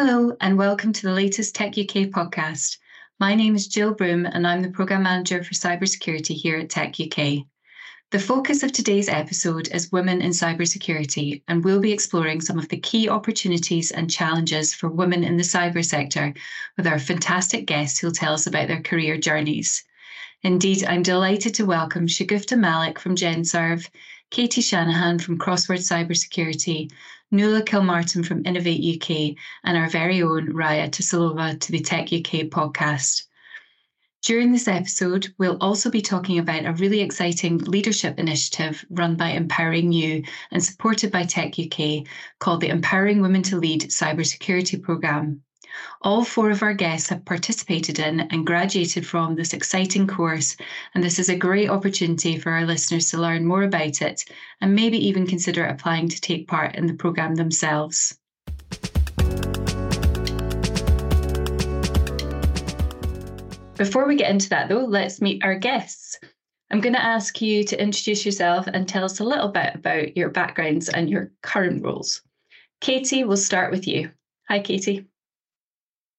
Hello, and welcome to the latest Tech UK podcast. My name is Jill Broom, and I'm the Programme Manager for Cybersecurity here at Tech UK. The focus of today's episode is women in cybersecurity, and we'll be exploring some of the key opportunities and challenges for women in the cyber sector with our fantastic guests who'll tell us about their career journeys. Indeed, I'm delighted to welcome Shiguftah Malik from Gemserv, Katie Shanahan from Crossword Cybersecurity, Nuala Kilmartin from Innovate UK, and our very own Raya Tsolova to the Tech UK podcast. During this episode, we'll also be talking about a really exciting leadership initiative run by Empowering You and supported by Tech UK called the Empowering Women to Lead Cybersecurity Programme. All four of our guests have participated in and graduated from this exciting course, and this is a great opportunity for our listeners to learn more about it and maybe even consider applying to take part in the programme themselves. Before we get into that, though, let's meet our guests. I'm going to ask you to introduce yourself and tell us a little bit about your backgrounds and your current roles. Katie, we'll start with you. Hi, Katie.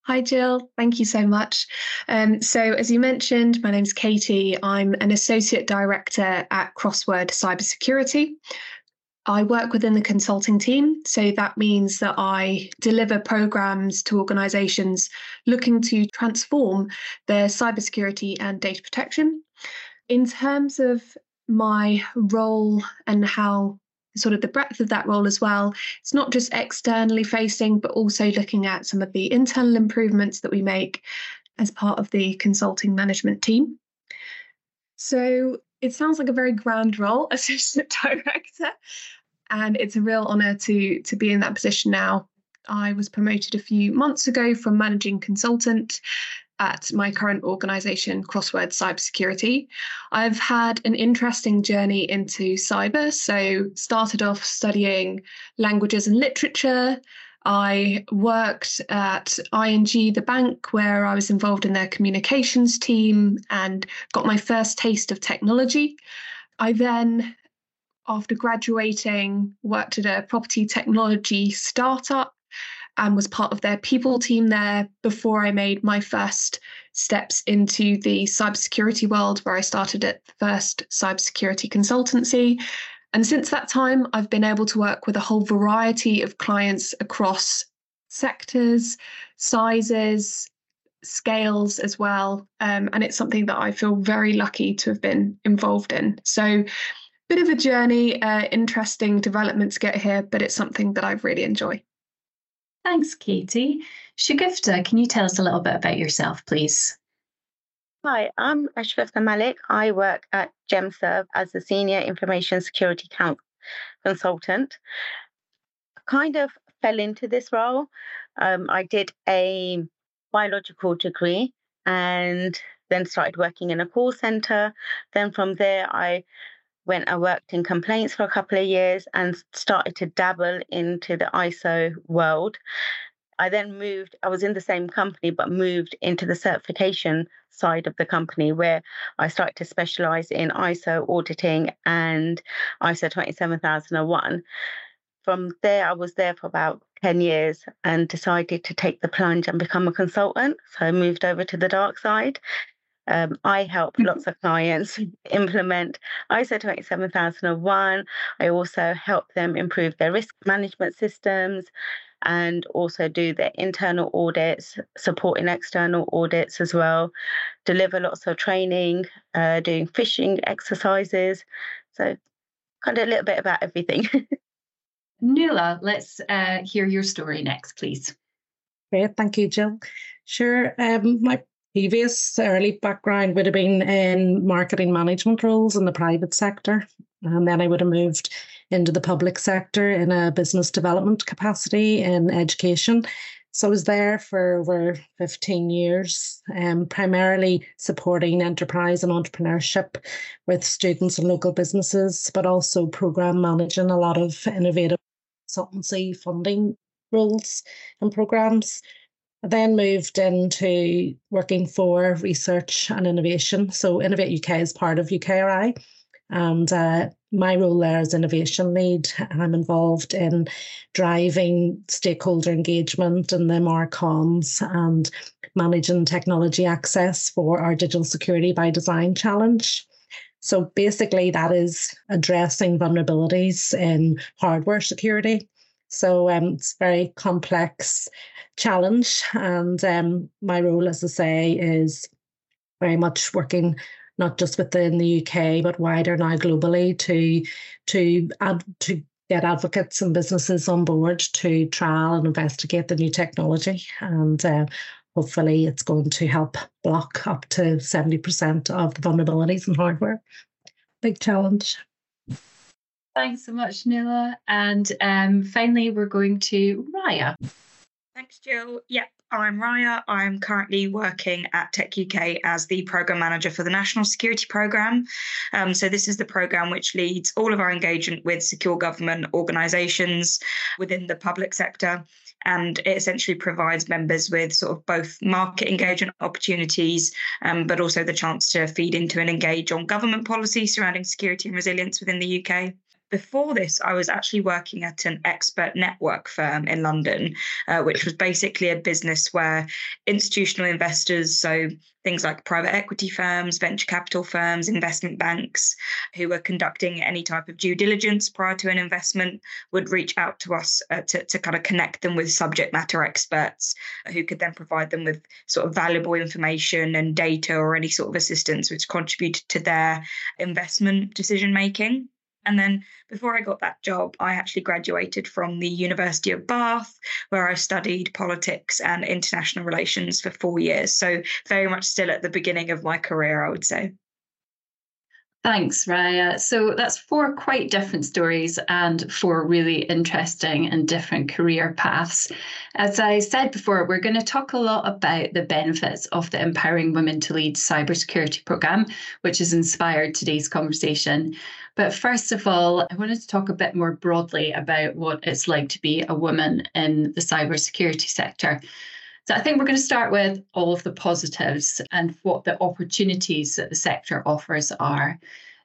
Hi, Jill. Thank you so much. Um, so, as you mentioned, my name's Katie. I'm an associate director at Crossword Cybersecurity. I work within the consulting team, so that means that I deliver programs to organizations looking to transform their cybersecurity and data protection. In terms of my role and how sort of the breadth of that role as well. It's not just externally facing, but also looking at some of the internal improvements that we make as part of the consulting management team. So it sounds like a very grand role, assistant director, and it's a real honour to to be in that position now. I was promoted a few months ago from managing consultant at my current organization, Crossword Cybersecurity. I've had an interesting journey into cyber. So, started off studying languages and literature. I worked at ING, the bank, where I was involved in their communications team and got my first taste of technology. I then, after graduating, worked at a property technology startup and was part of their people team there before I made my first steps into the cybersecurity world, where I started at the first cybersecurity consultancy. And since that time, I've been able to work with a whole variety of clients across sectors, sizes, scales as well. Um, and it's something that I feel very lucky to have been involved in. So, bit of a journey, uh, interesting development to get here, but it's something that I really enjoy. Thanks, Katie. Shiguftah, can you tell us a little bit about yourself, please? Hi, I'm Shiguftah Malik. I work at Gemserv as a senior information security consultant. Kind of fell into this role. Um, I did a biological degree and then started working in a call center. Then from there, I went and worked in complaints for a couple of years and started to dabble into the ISO world. I then moved, I was in the same company, but moved into the certification side of the company where I started to specialize in ISO auditing and ISO 27001. From there, I was there for about 10 years and decided to take the plunge and become a consultant. So I moved over to the dark side um, I help mm-hmm. lots of clients implement ISO 27001. I also help them improve their risk management systems and also do their internal audits, supporting external audits as well, deliver lots of training, uh, doing phishing exercises. So, kind of a little bit about everything. Nuala, let's uh, hear your story next, please. Great, thank you, Jill. Sure. Um, my previous early background would have been in marketing management roles in the private sector. And then I would have moved into the public sector in a business development capacity in education. So I was there for over 15 years, um, primarily supporting enterprise and entrepreneurship with students and local businesses, but also program managing a lot of innovative consultancy funding roles and programs. I then moved into working for research and innovation. So Innovate UK is part of UKRI. And uh, my role there is innovation lead. I'm involved in driving stakeholder engagement and the MarComs and managing technology access for our Digital Security by Design Challenge. So basically, that is addressing vulnerabilities in hardware security. So um, it's a very complex challenge. And um, my role, as I say, is very much working not just within the UK but wider now globally to to add to get advocates and businesses on board to trial and investigate the new technology and uh, hopefully it's going to help block up to 70% of the vulnerabilities in hardware big challenge thanks so much Nuala. and um, finally we're going to Raya Thanks, Jill. Yep, I'm Raya. I'm currently working at Tech UK as the program manager for the National Security Programme. Um, so, this is the programme which leads all of our engagement with secure government organisations within the public sector. And it essentially provides members with sort of both market engagement opportunities, um, but also the chance to feed into and engage on government policy surrounding security and resilience within the UK before this, I was actually working at an expert network firm in London, uh, which was basically a business where institutional investors, so things like private equity firms, venture capital firms, investment banks, who were conducting any type of due diligence prior to an investment, would reach out to us uh, to, to kind of connect them with subject matter experts who could then provide them with sort of valuable information and data or any sort of assistance which contributed to their investment decision making. And then before I got that job, I actually graduated from the University of Bath, where I studied politics and international relations for four years. So, very much still at the beginning of my career, I would say. Thanks, Raya. So that's four quite different stories and four really interesting and different career paths. As I said before, we're going to talk a lot about the benefits of the Empowering Women to Lead cybersecurity program, which has inspired today's conversation. But first of all, I wanted to talk a bit more broadly about what it's like to be a woman in the cybersecurity sector. So I think we're going to start with all of the positives and what the opportunities that the sector offers are.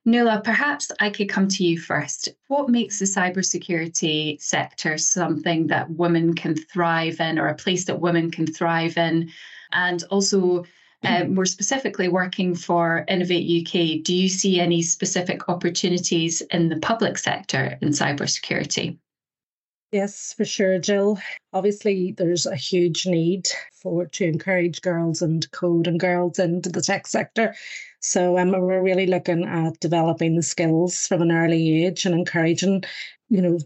Nuala, perhaps I could come to you first. What makes the cybersecurity sector something that women can thrive in, or a place that women can thrive in? And also, uh, more specifically, working for Innovate UK, do you see any specific opportunities in the public sector in cybersecurity? Yes, for sure, Jill. Obviously, there's a huge need for to encourage girls and code and girls into the tech sector. So um, we're really looking at developing the skills from an early age and encouraging, you know,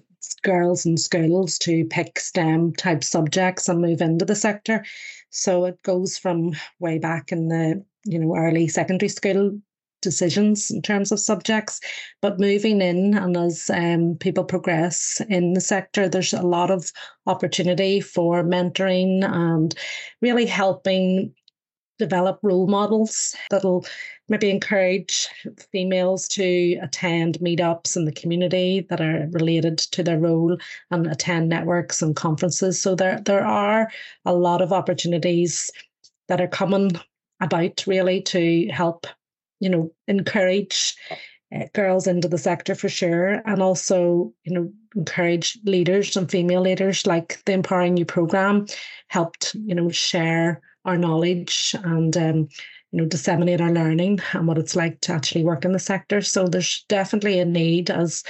girls in schools to pick STEM type subjects and move into the sector. So it goes from way back in the you know early secondary school decisions in terms of subjects. But moving in and as um, people progress in the sector, there's a lot of opportunity for mentoring and really helping develop role models that'll maybe encourage females to attend meetups in the community that are related to their role and attend networks and conferences. So there there are a lot of opportunities that are coming about really to help you know, encourage uh, girls into the sector for sure, and also, you know, encourage leaders and female leaders like the Empowering You program helped, you know, share our knowledge and um, you know disseminate our learning and what it's like to actually work in the sector. So there's definitely a need as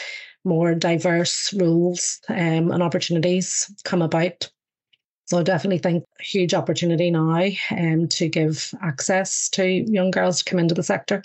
more diverse rules um, and opportunities come about. So I definitely think huge opportunity now um, to give access to young girls to come into the sector.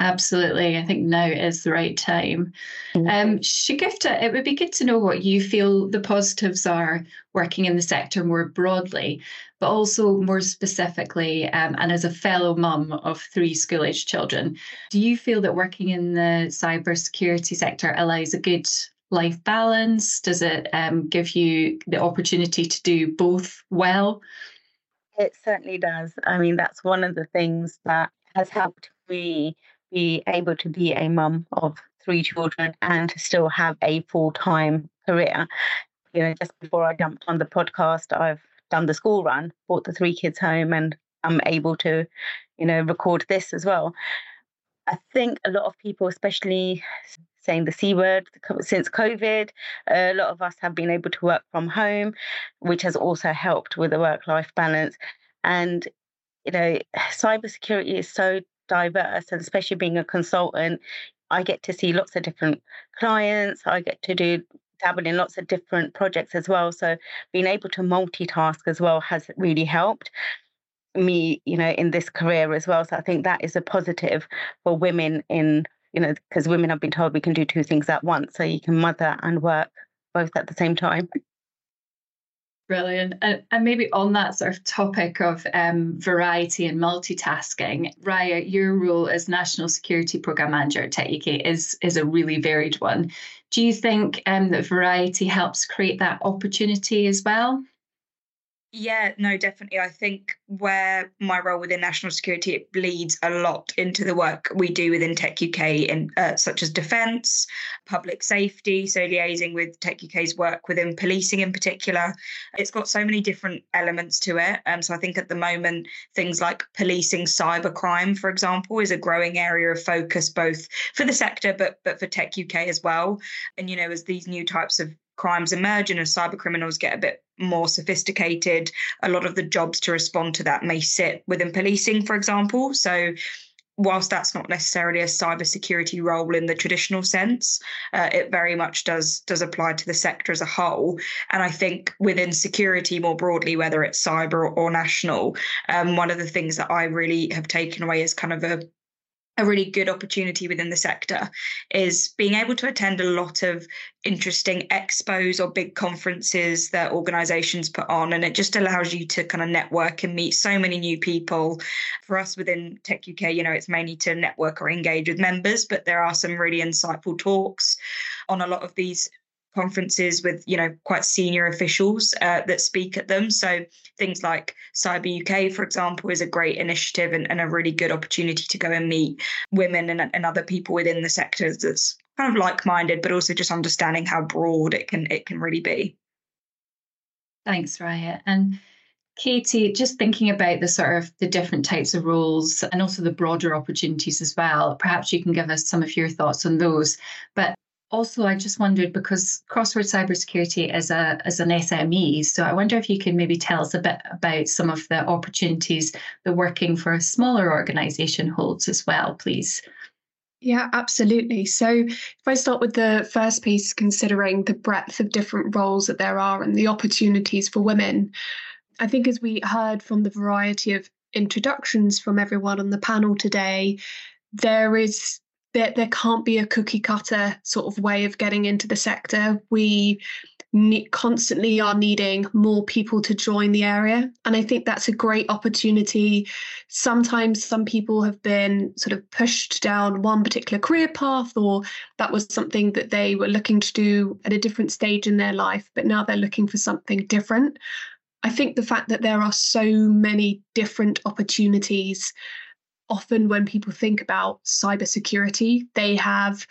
Absolutely. I think now is the right time. Mm-hmm. Um, Shiguftah, it would be good to know what you feel the positives are working in the sector more broadly, but also more specifically, um, and as a fellow mum of three school age children, do you feel that working in the cybersecurity sector allows a good life balance? Does it um, give you the opportunity to do both well? It certainly does. I mean, that's one of the things that has helped me be able to be a mum of three children and still have a full time career. You know, just before I jumped on the podcast, I've done the school run, brought the three kids home, and I'm able to, you know, record this as well. I think a lot of people, especially saying the C word since COVID, a lot of us have been able to work from home, which has also helped with the work life balance. And, you know, cybersecurity is so diverse, and especially being a consultant, I get to see lots of different clients. I get to do dabble in lots of different projects as well. So being able to multitask as well has really helped me, you know, in this career as well. So I think that is a positive for women in, you know, because women have been told we can do two things at once. So you can mother and work both at the same time. Brilliant. And, and maybe on that sort of topic of um, variety and multitasking, Raya, your role as National Security Programme Manager at Tech UK is, is a really varied one. Do you think um, that variety helps create that opportunity as well? Yeah, no, definitely. I think where my role within national security it bleeds a lot into the work we do within Tech UK, in uh, such as defence, public safety. So liaising with Tech UK's work within policing in particular, it's got so many different elements to it. Um, so I think at the moment things like policing cybercrime, for example, is a growing area of focus both for the sector but but for Tech UK as well. And you know, as these new types of crimes emerge and as cyber criminals get a bit more sophisticated, a lot of the jobs to respond to that may sit within policing, for example. So whilst that's not necessarily a cybersecurity role in the traditional sense, uh, it very much does does apply to the sector as a whole. And I think within security more broadly, whether it's cyber or, national, um, one of the things that I really have taken away is kind of a a really good opportunity within the sector is being able to attend a lot of interesting expos or big conferences that organizations put on. And it just allows you to kind of network and meet so many new people. For us within tech uk you know it's mainly to network or engage with members but there are some really insightful talks on a lot of these conferences with you know quite senior officials uh, that speak at them. So things like cyber uk for example is a great initiative and, and a really good opportunity to go and meet women and, and other people within the sectors that's kind of like-minded but also just understanding how broad it can it can really be. Thanks raya. And Katie, just thinking about the sort of the different types of roles and also the broader opportunities as well, perhaps you can give us some of your thoughts on those. But also, I just wondered because Crossword Cybersecurity is a is an SME, so I wonder if you can maybe tell us a bit about some of the opportunities that working for a smaller organisation holds as well, please. Yeah, absolutely. So, if I start with the first piece, considering the breadth of different roles that there are and the opportunities for women, I think as we heard from the variety of introductions from everyone on the panel today, there is there, there can't be a cookie cutter sort of way of getting into the sector. We need, constantly are needing more people to join the area. And I think that's a great opportunity. Sometimes some people have been sort of pushed down one particular career path, or that was something that they were looking to do at a different stage in their life, but now they're looking for something different. I think the fact that there are so many different opportunities often when people think about cybersecurity, they have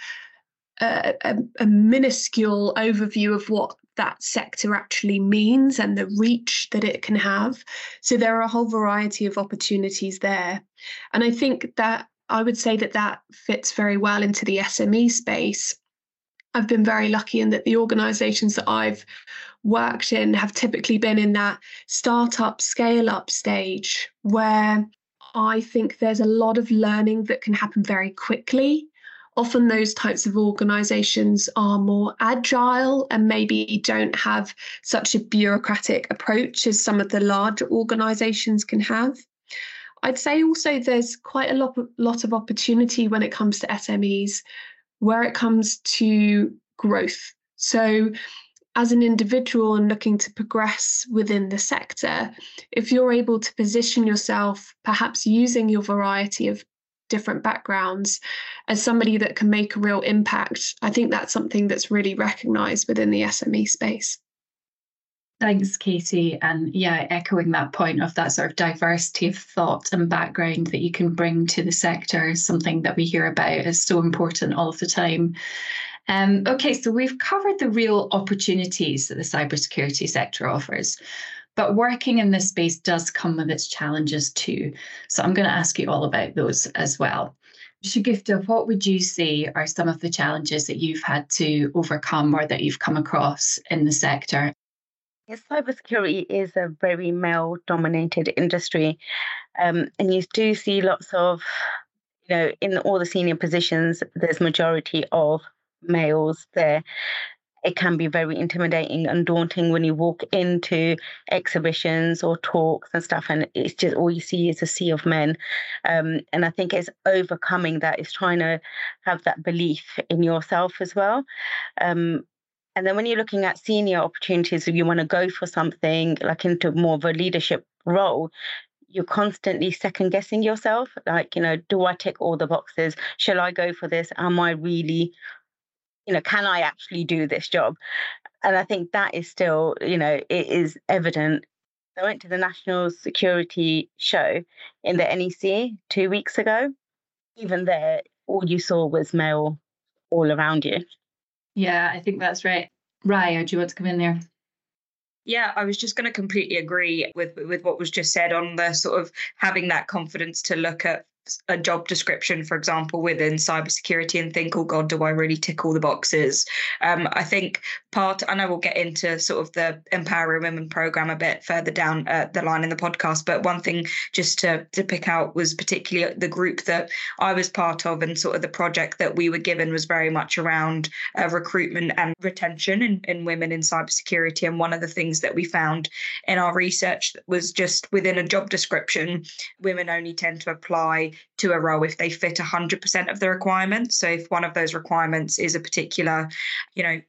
a, a, a, minuscule overview of what that sector actually means and the reach that it can have. So there are a whole variety of opportunities there. And I think that I would say that that fits very well into the SME space. I've been very lucky in that the organizations that I've worked in have typically been in that startup scale up stage where I think there's a lot of learning that can happen very quickly. Often, those types of organizations are more agile and maybe don't have such a bureaucratic approach as some of the larger organizations can have. I'd say also there's quite a lot lot of opportunity when it comes to SMEs, where it comes to growth. So, as an individual and looking to progress within the sector, if you're able to position yourself, perhaps using your variety of different backgrounds, as somebody that can make a real impact, I think that's something that's really recognised within the SME space. Thanks, Katie. And yeah, echoing that point of that sort of diversity of thought and background that you can bring to the sector is something that we hear about is so important all of the time. Um, okay, so we've covered the real opportunities that the cybersecurity sector offers, but working in this space does come with its challenges too. So I'm going to ask you all about those as well. Shiguftah, what would you say are some of the challenges that you've had to overcome or that you've come across in the sector? Yes, cybersecurity is a very male dominated industry. Um, and you do see lots of, you know, in all the senior positions, there's majority of males there it can be very intimidating and daunting when you walk into exhibitions or talks and stuff and it's just all you see is a sea of men. Um, and i think it's overcoming that is trying to have that belief in yourself as well. Um, and then when you're looking at senior opportunities if you want to go for something like into more of a leadership role you're constantly second guessing yourself like you know do i tick all the boxes? Shall i go for this? Am i really you know, can I actually do this job? And I think that is still, you know, it is evident. I went to the National Security Show in the NEC two weeks ago. Even there, all you saw was male all around you. Yeah, I think that's right. Raya, do you want to come in there? Yeah, I was just going to completely agree with with what was just said on the sort of having that confidence to look at a job description, for example, within cybersecurity and think, oh God, do I really tick all the boxes? Um, I think part, and I will get into sort of the Empowering Women program a bit further down uh, the line in the podcast. But one thing just to, to pick out was particularly the group that I was part of and sort of the project that we were given was very much around uh, recruitment and retention in, in women in cybersecurity. And one of the things that we found in our research was just within a job description, women only tend to apply to a role if they fit 100% of the requirements. So if one of those requirements is a particular, you know,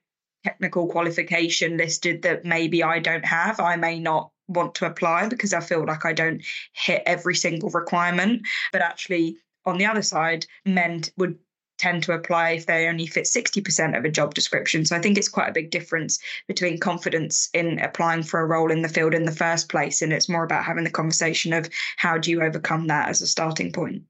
technical qualification listed that maybe I don't have, I may not want to apply because I feel like I don't hit every single requirement. But actually, on the other side, men would tend to apply if they only fit 60% of a job description. So I think it's quite a big difference between confidence in applying for a role in the field in the first place. And it's more about having the conversation of how do you overcome that as a starting point.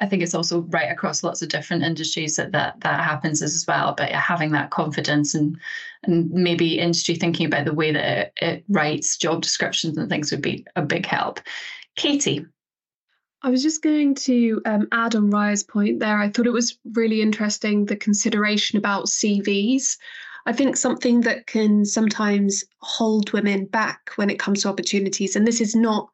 I think it's also right across lots of different industries that that, that happens as well. But having that confidence and and maybe industry thinking about the way that it, it writes job descriptions and things would be a big help. Katie, I was just going to um, add on Raya's point there. I thought it was really interesting the consideration about CVs. I think something that can sometimes hold women back when it comes to opportunities, and this is not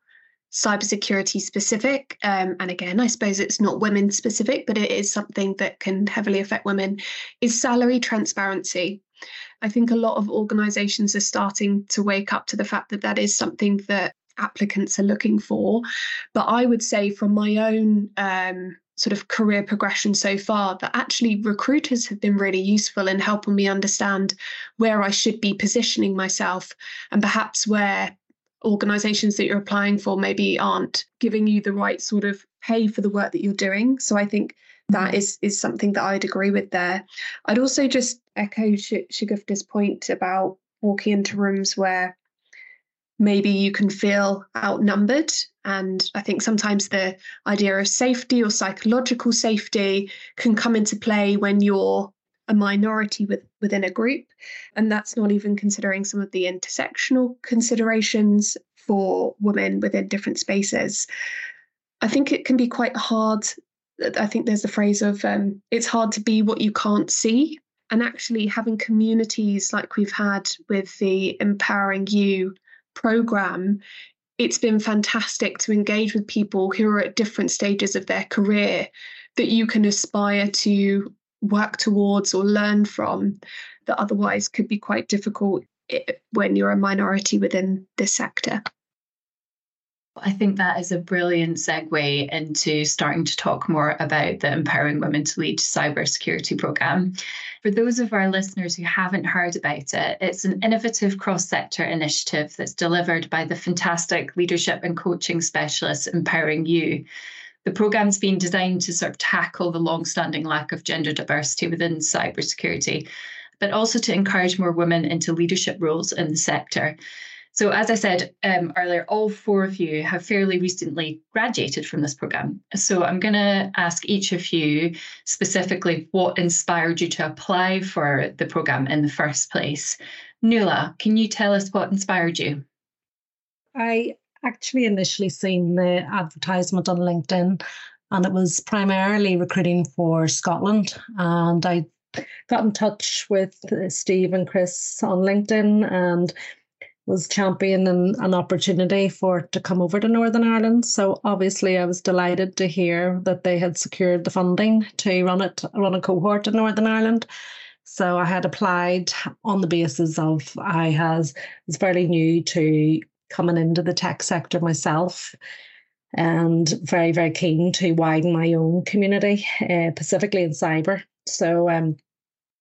cybersecurity specific. Um, and again, I suppose it's not women specific, but it is something that can heavily affect women, is salary transparency. I think a lot of organizations are starting to wake up to the fact that that is something that applicants are looking for. But I would say, from my own um, sort of career progression so far, that actually recruiters have been really useful in helping me understand where I should be positioning myself and perhaps where organizations that you're applying for maybe aren't giving you the right sort of pay for the work that you're doing. So I think that is is something that I'd agree with there. I'd also just echo Sh- point about walking into rooms where maybe you can feel outnumbered. And I think sometimes the idea of safety or psychological safety can come into play when you're a minority with, within a group. And that's not even considering some of the intersectional considerations for women within different spaces. I think it can be quite hard. I think there's the phrase of um, it's hard to be what you can't see. And actually, having communities like we've had with the Empowering You program, it's been fantastic to engage with people who are at different stages of their career that you can aspire to work towards or learn from that otherwise could be quite difficult eh, when you're a minority within this sector. I think that is a brilliant segue into starting to talk more about the Empowering Women to Lead Cybersecurity Programme. For those of our listeners who haven't heard about it, it's an innovative cross sector initiative that's delivered by the fantastic leadership and coaching specialists Empowering You. The programme's been designed to sort of tackle the long standing lack of gender diversity within cybersecurity, but also to encourage more women into leadership roles in the sector. So, as I said um, earlier, all four of you have fairly recently graduated from this program. So, I'm going to ask each of you specifically what inspired you to apply for the program in the first place. Nuala, can you tell us what inspired you? I actually initially seen the advertisement on LinkedIn and it was primarily recruiting for Scotland. And I got in touch with Steve and Chris on LinkedIn and was championing an opportunity for to come over to Northern Ireland. So obviously I was delighted to hear that they had secured the funding to run it run a cohort in Northern Ireland. So I had applied on the basis of I has was fairly new to coming into the tech sector myself and very, very keen to widen my own community, uh, specifically in cyber. So, um,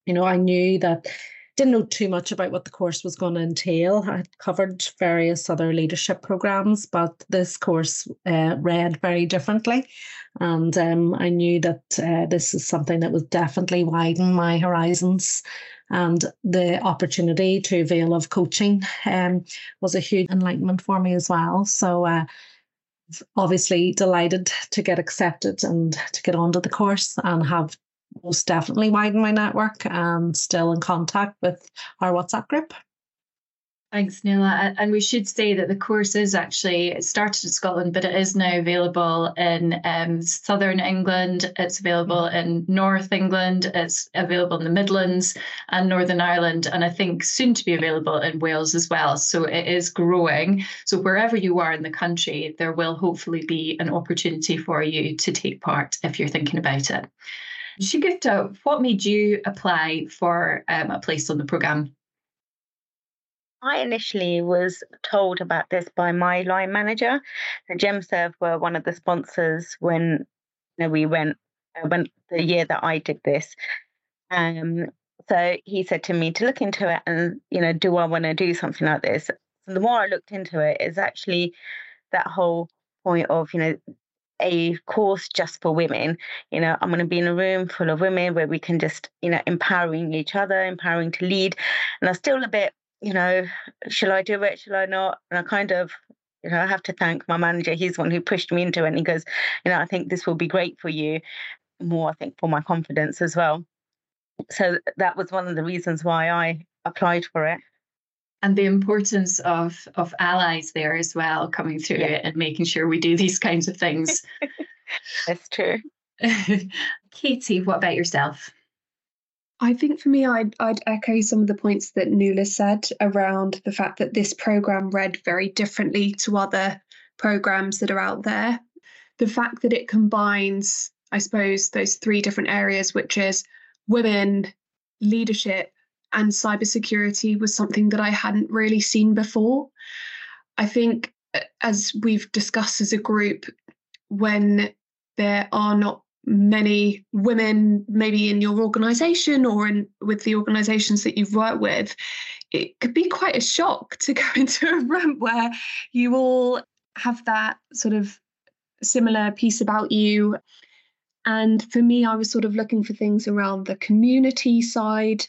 you know, I knew that didn't know too much about what the course was going to entail. I had covered various other leadership programs, but this course uh, read very differently. And um, I knew that uh, this is something that would definitely widen my horizons. And the opportunity to avail of coaching um, was a huge enlightenment for me as well. So, uh, obviously delighted to get accepted and to get onto the course and have most definitely widen my network and still in contact with our WhatsApp group. Thanks, Nuala. And we should say that the course is actually it started in Scotland, but it is now available in um, southern England. It's available in North England. It's available in the Midlands and Northern Ireland, and I think soon to be available in Wales as well. So it is growing. So wherever you are in the country, there will hopefully be an opportunity for you to take part if you're thinking about it. Shiguftah, what made you apply for um, a place on the programme? I initially was told about this by my line manager. Gemserv were one of the sponsors when you know, we went uh, when the year that I did this. Um, so he said to me to look into it and you know, do I want to do something like this? And the more I looked into it, is actually that whole point of you know a course just for women. You know, I'm going to be in a room full of women where we can just, you know, empowering each other, empowering to lead. And I'm still a bit, you know, shall I do it? Shall I not? And I kind of, you know, I have to thank my manager. He's the one who pushed me into it. And he goes, you know, I think this will be great for you. More, I think, for my confidence as well. So that was one of the reasons why I applied for it and the importance of of allies there as well coming through yeah. it and making sure we do these kinds of things that's true katie what about yourself I think for me, I'd, I'd echo some of the points that Nuala said around the fact that this program read very differently to other programs that are out there. The fact that it combines, I suppose, those three different areas, which is women, leadership, and cybersecurity was something that I hadn't really seen before. I think, uh, as we've discussed as a group, when there are not many women maybe in your organization or in with the organizations that you've worked with it could be quite a shock to go into a room where you all have that sort of similar piece about you and for me i was sort of looking for things around the community side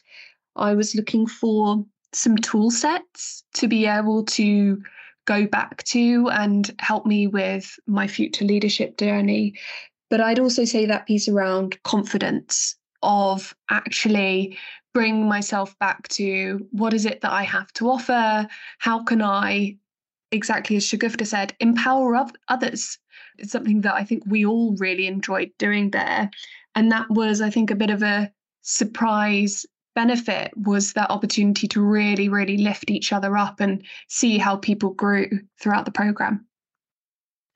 I was looking for some tool sets to be able to go back to and help me with my future leadership journey. But I'd also say that piece around confidence of actually bring myself back to what is it that I have to offer? How can I, exactly as Shiguftah said, empower others? It's something that I think we all really enjoyed doing there. And that was, I think, a bit of a surprise benefit was that opportunity to really, really lift each other up and see how people grew throughout the program.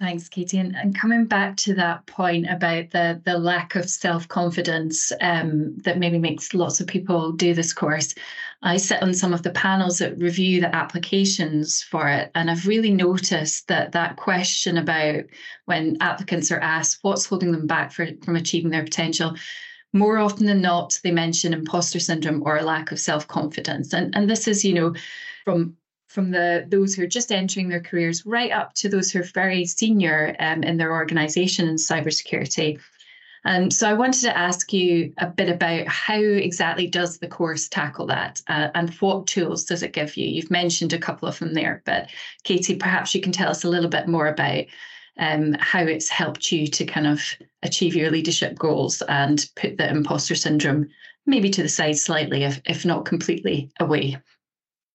Thanks, Katie. And, and coming back to that point about the the lack of self confidence um, that maybe makes lots of people do this course, I sit on some of the panels that review the applications for it, and I've really noticed that that question about when applicants are asked what's holding them back for, from achieving their potential, more often than not, they mention imposter syndrome or a lack of self confidence. And, and this is, you know, from from the those who are just entering their careers right up to those who are very senior um, in their organization in cybersecurity. And um, so I wanted to ask you a bit about how exactly does the course tackle that uh, and what tools does it give you? You've mentioned a couple of them there, but Katie, perhaps you can tell us a little bit more about um, how it's helped you to kind of achieve your leadership goals and put the imposter syndrome maybe to the side slightly, if, if not completely away.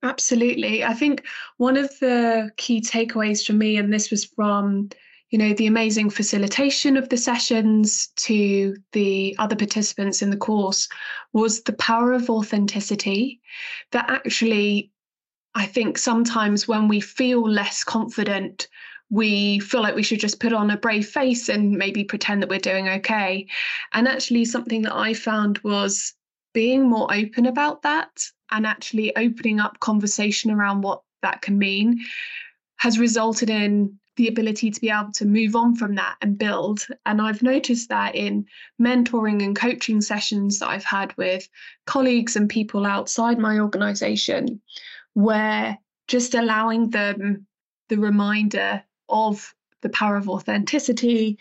Absolutely. I think one of the key takeaways for me, and this was from you know, the amazing facilitation of the sessions to the other participants in the course was the power of authenticity that actually I think sometimes when we feel less confident, we feel like we should just put on a brave face and maybe pretend that we're doing okay. And actually, something that I found was being more open about that and actually opening up conversation around what that can mean has resulted in the ability to be able to move on from that and build. And I've noticed that in mentoring and coaching sessions that I've had with colleagues and people outside my organization, where just allowing them the reminder of the power of authenticity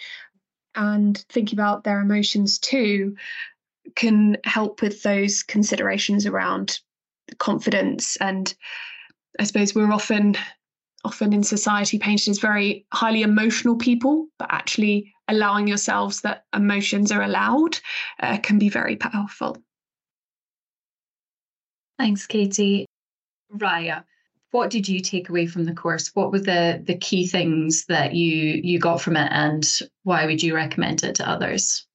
and thinking about their emotions too can help with those considerations around confidence. And i suppose we're often often in society painted as very highly emotional people but actually allowing yourselves that emotions are allowed uh, can be very powerful. Thanks katie. Raya what did you take away from the course? What were the the key things that you you got from it, and why would you recommend it to others?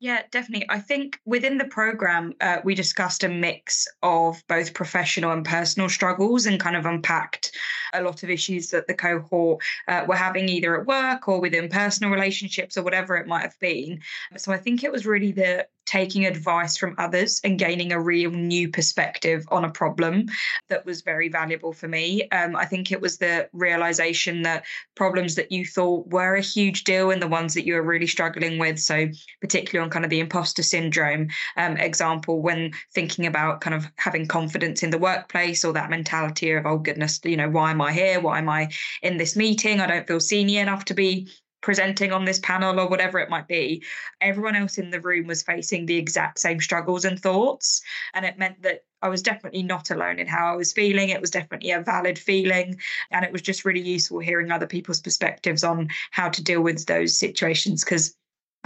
Yeah, definitely. I think within the program, uh, we discussed a mix of both professional and personal struggles and kind of unpacked a lot of issues that the cohort uh, were having either at work or within personal relationships or whatever it might have been. So I think it was really the taking advice from others and gaining a real new perspective on a problem that was very valuable for me. Um, I think it was the realization that problems that you thought were a huge deal and the ones that you were really struggling with. So, particularly on kind of the imposter syndrome um, example, when thinking about kind of having confidence in the workplace or that mentality of, oh, goodness, you know, why am I here? Why am I in this meeting? I don't feel senior enough to be presenting on this panel or whatever it might be, everyone else in the room was facing the exact same struggles and thoughts. And it meant that I was definitely not alone in how I was feeling. It was definitely a valid feeling. And it was just really useful hearing other people's perspectives on how to deal with those situations because.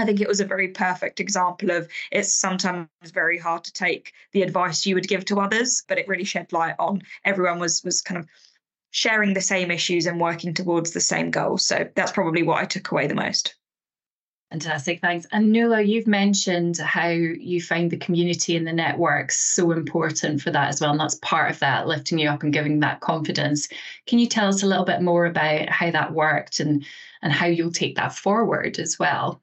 I think it was a very perfect example of it's sometimes very hard to take the advice you would give to others, but it really shed light on everyone was was kind of sharing the same issues and working towards the same goals. So that's probably what I took away the most. Fantastic, thanks. And Nuala, you've mentioned how you find the community and the networks so important for that as well. And that's part of that, lifting you up and giving that confidence. Can you tell us a little bit more about how that worked and, and how you'll take that forward as well?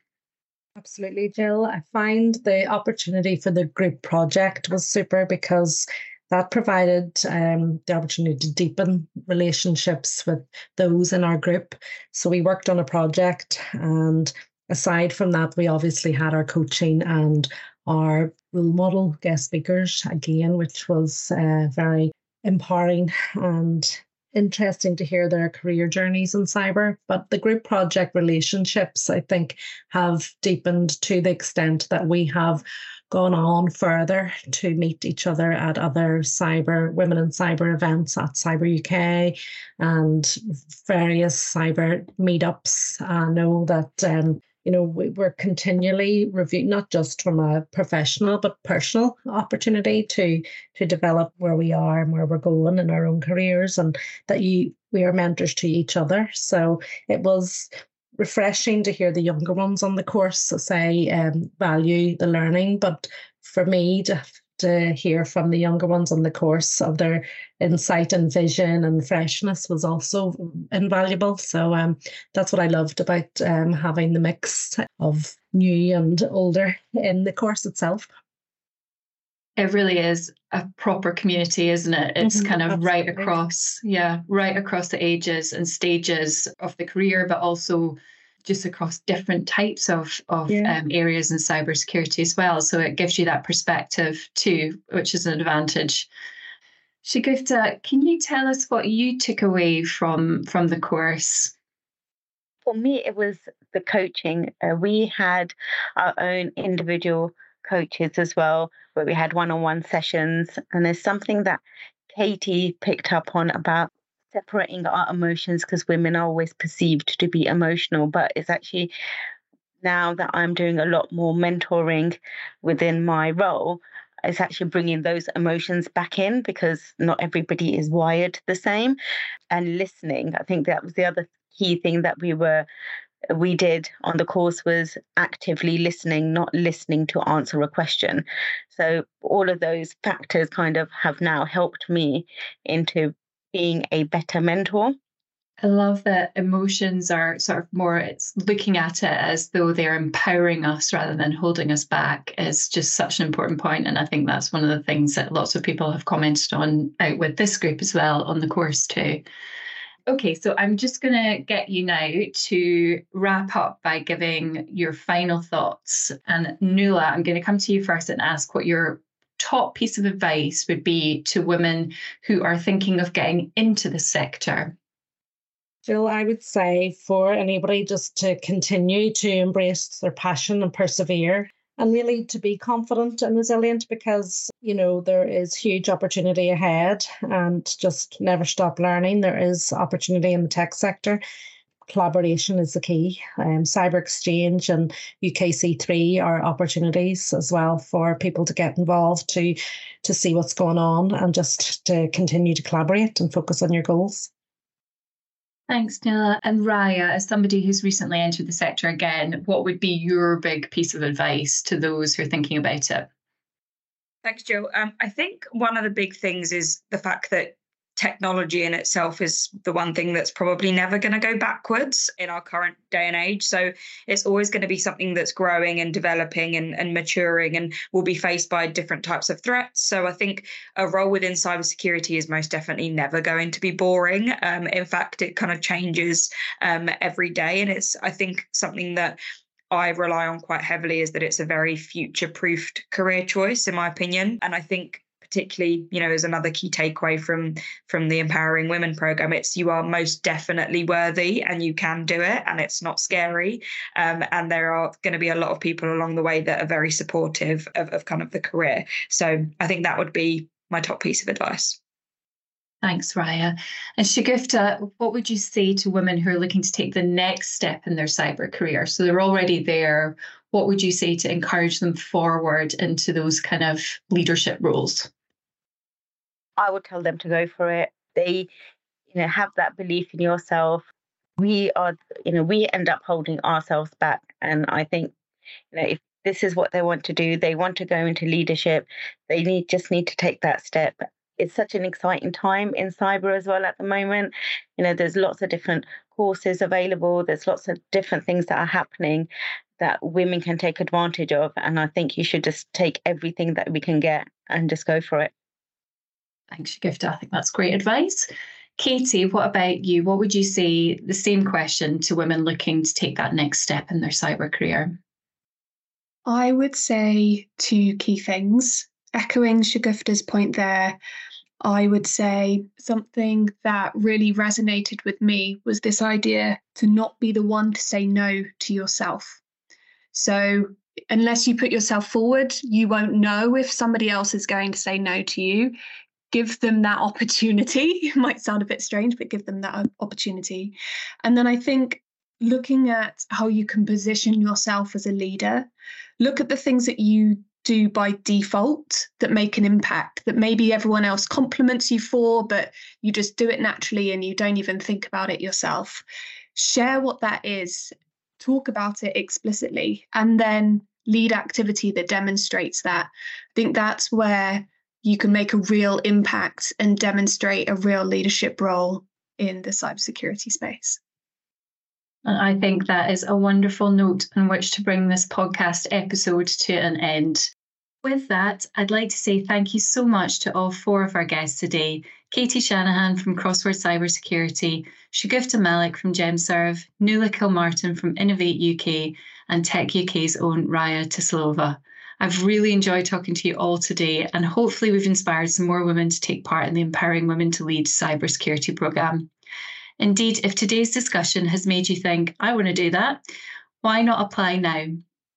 Absolutely, Jill. I find the opportunity for the group project was super because that provided um, the opportunity to deepen relationships with those in our group. So we worked on a project, and aside from that, we obviously had our coaching and our role model guest speakers again, which was uh, very empowering and interesting to hear their career journeys in cyber. But the group project relationships, I think, have deepened to the extent that we have gone on further to meet each other at other cyber women in cyber events at Cyber UK and various cyber meetups. I know that um, you know we're continually reviewing not just from a professional but personal opportunity to to develop where we are and where we're going in our own careers and that you we are mentors to each other so it was refreshing to hear the younger ones on the course say um, value the learning, but for me to to hear from the younger ones on the course of their insight and vision and freshness was also invaluable. So um, that's what I loved about um, having the mix of new and older in the course itself. It really is a proper community, isn't it? It's mm-hmm, kind of absolutely. right across, yeah, right across the ages and stages of the career, but also just across different types of, of yeah. um, areas in cybersecurity as well. So it gives you that perspective too, which is an advantage. Shiguftah, can you tell us what you took away from from the course? For me, it was the coaching. Uh, we had our own individual coaches as well, where we had one-on-one sessions, and there's something that Katie picked up on about separating our emotions because women are always perceived to be emotional, but it's actually now that I'm doing a lot more mentoring within my role, it's actually bringing those emotions back in because not everybody is wired the same. And listening, I think that was the other key thing that we were we did on the course was actively listening, not listening to answer a question. So all of those factors kind of have now helped me into being a better mentor. I love that emotions are sort of more, it's looking at it as though they're empowering us rather than holding us back is just such an important point. And I think that's one of the things that lots of people have commented on out with this group as well on the course too. Okay, so I'm just going to get you now to wrap up by giving your final thoughts. And Nuala, I'm going to come to you first and ask what your top piece of advice would be to women who are thinking of getting into the sector? Jill, I would say for anybody just to continue to embrace their passion and persevere and really to be confident and resilient because, you know, there is huge opportunity ahead and just never stop learning. There is opportunity in the tech sector collaboration is the key. Um, cyber exchange and UKC3 are opportunities as well for people to get involved to to see what's going on and just to continue to collaborate and focus on your goals. Thanks, Nuala. And Raya, as somebody who's recently entered the sector again, what would be your big piece of advice to those who are thinking about it? Thanks, Joe. Um, I think one of the big things is the fact that technology in itself is the one thing that's probably never going to go backwards in our current day and age. So it's always going to be something that's growing and developing and, and maturing and will be faced by different types of threats. So I think a role within cybersecurity is most definitely never going to be boring. Um, in fact, it kind of changes um, every day. And it's, I think, something that I rely on quite heavily is that it's a very future proofed career choice, in my opinion. And I think particularly you know as another key takeaway from from the empowering women program it's you are most definitely worthy and you can do it and it's not scary um, and there are going to be a lot of people along the way that are very supportive of, of kind of the career so i think that would be my top piece of advice Thanks, Raya. And Shiguftah, what would you say to women who are looking to take the next step in their cyber career? So they're already there. What would you say to encourage them forward into those kind of leadership roles? I would tell them to go for it. They, you know, have that belief in yourself. We are, you know, we end up holding ourselves back. And I think, you know, if this is what they want to do, they want to go into leadership, they need just need to take that step. It's such an exciting time in cyber as well at the moment. You know, there's lots of different courses available, there's lots of different things that are happening that women can take advantage of. And I think you should just take everything that we can get and just go for it. Thanks, Shiguftah. I think that's great advice. Katie, what about you? What would you say the same question to women looking to take that next step in their cyber career? I would say two key things. Echoing Shiguftah's point there, I would say something that really resonated with me was this idea to not be the one to say no to yourself. So, unless you put yourself forward, you won't know if somebody else is going to say no to you give them that opportunity. It might sound a bit strange, but give them that uh, opportunity. And then I think looking at how you can position yourself as a leader, look at the things that you do by default that make an impact that maybe everyone else compliments you for, but you just do it naturally and you don't even think about it yourself. Share what that is, talk about it explicitly, and then lead activity that demonstrates that. I think that's where you can make a real impact and demonstrate a real leadership role in the cybersecurity space. And I think that is a wonderful note on which to bring this podcast episode to an end. With that, I'd like to say thank you so much to all four of our guests today Katie Shanahan from Crossword Cybersecurity, Shiguftah Malik from Gemserv, Nuala Kilmarton from Innovate UK, and Tech UK's own Raya Tsolova. I've really enjoyed talking to you all today, and hopefully, we've inspired some more women to take part in the Empowering Women to Lead cybersecurity programme. Indeed, if today's discussion has made you think, I want to do that, why not apply now?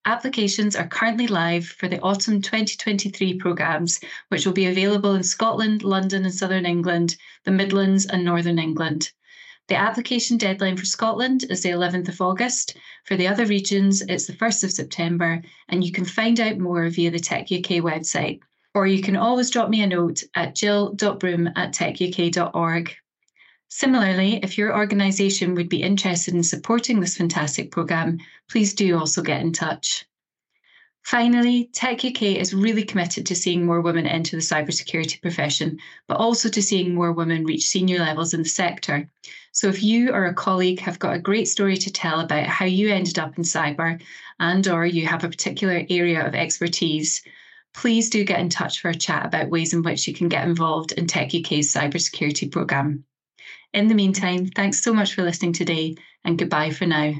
Applications are currently live for the autumn 2023 programmes, which will be available in Scotland, London, and Southern England, the Midlands, and Northern England. The application deadline for Scotland is the 11th of August. For the other regions, it's the 1st of September, and you can find out more via the Tech UK website. Or you can always drop me a note at jill.broom at techuk.org. Similarly, if your organisation would be interested in supporting this fantastic programme, please do also get in touch. Finally, Tech UK is really committed to seeing more women enter the cybersecurity profession, but also to seeing more women reach senior levels in the sector. So if you or a colleague have got a great story to tell about how you ended up in cyber and or you have a particular area of expertise, please do get in touch for a chat about ways in which you can get involved in Tech UK's cybersecurity programme. In the meantime, thanks so much for listening today and goodbye for now.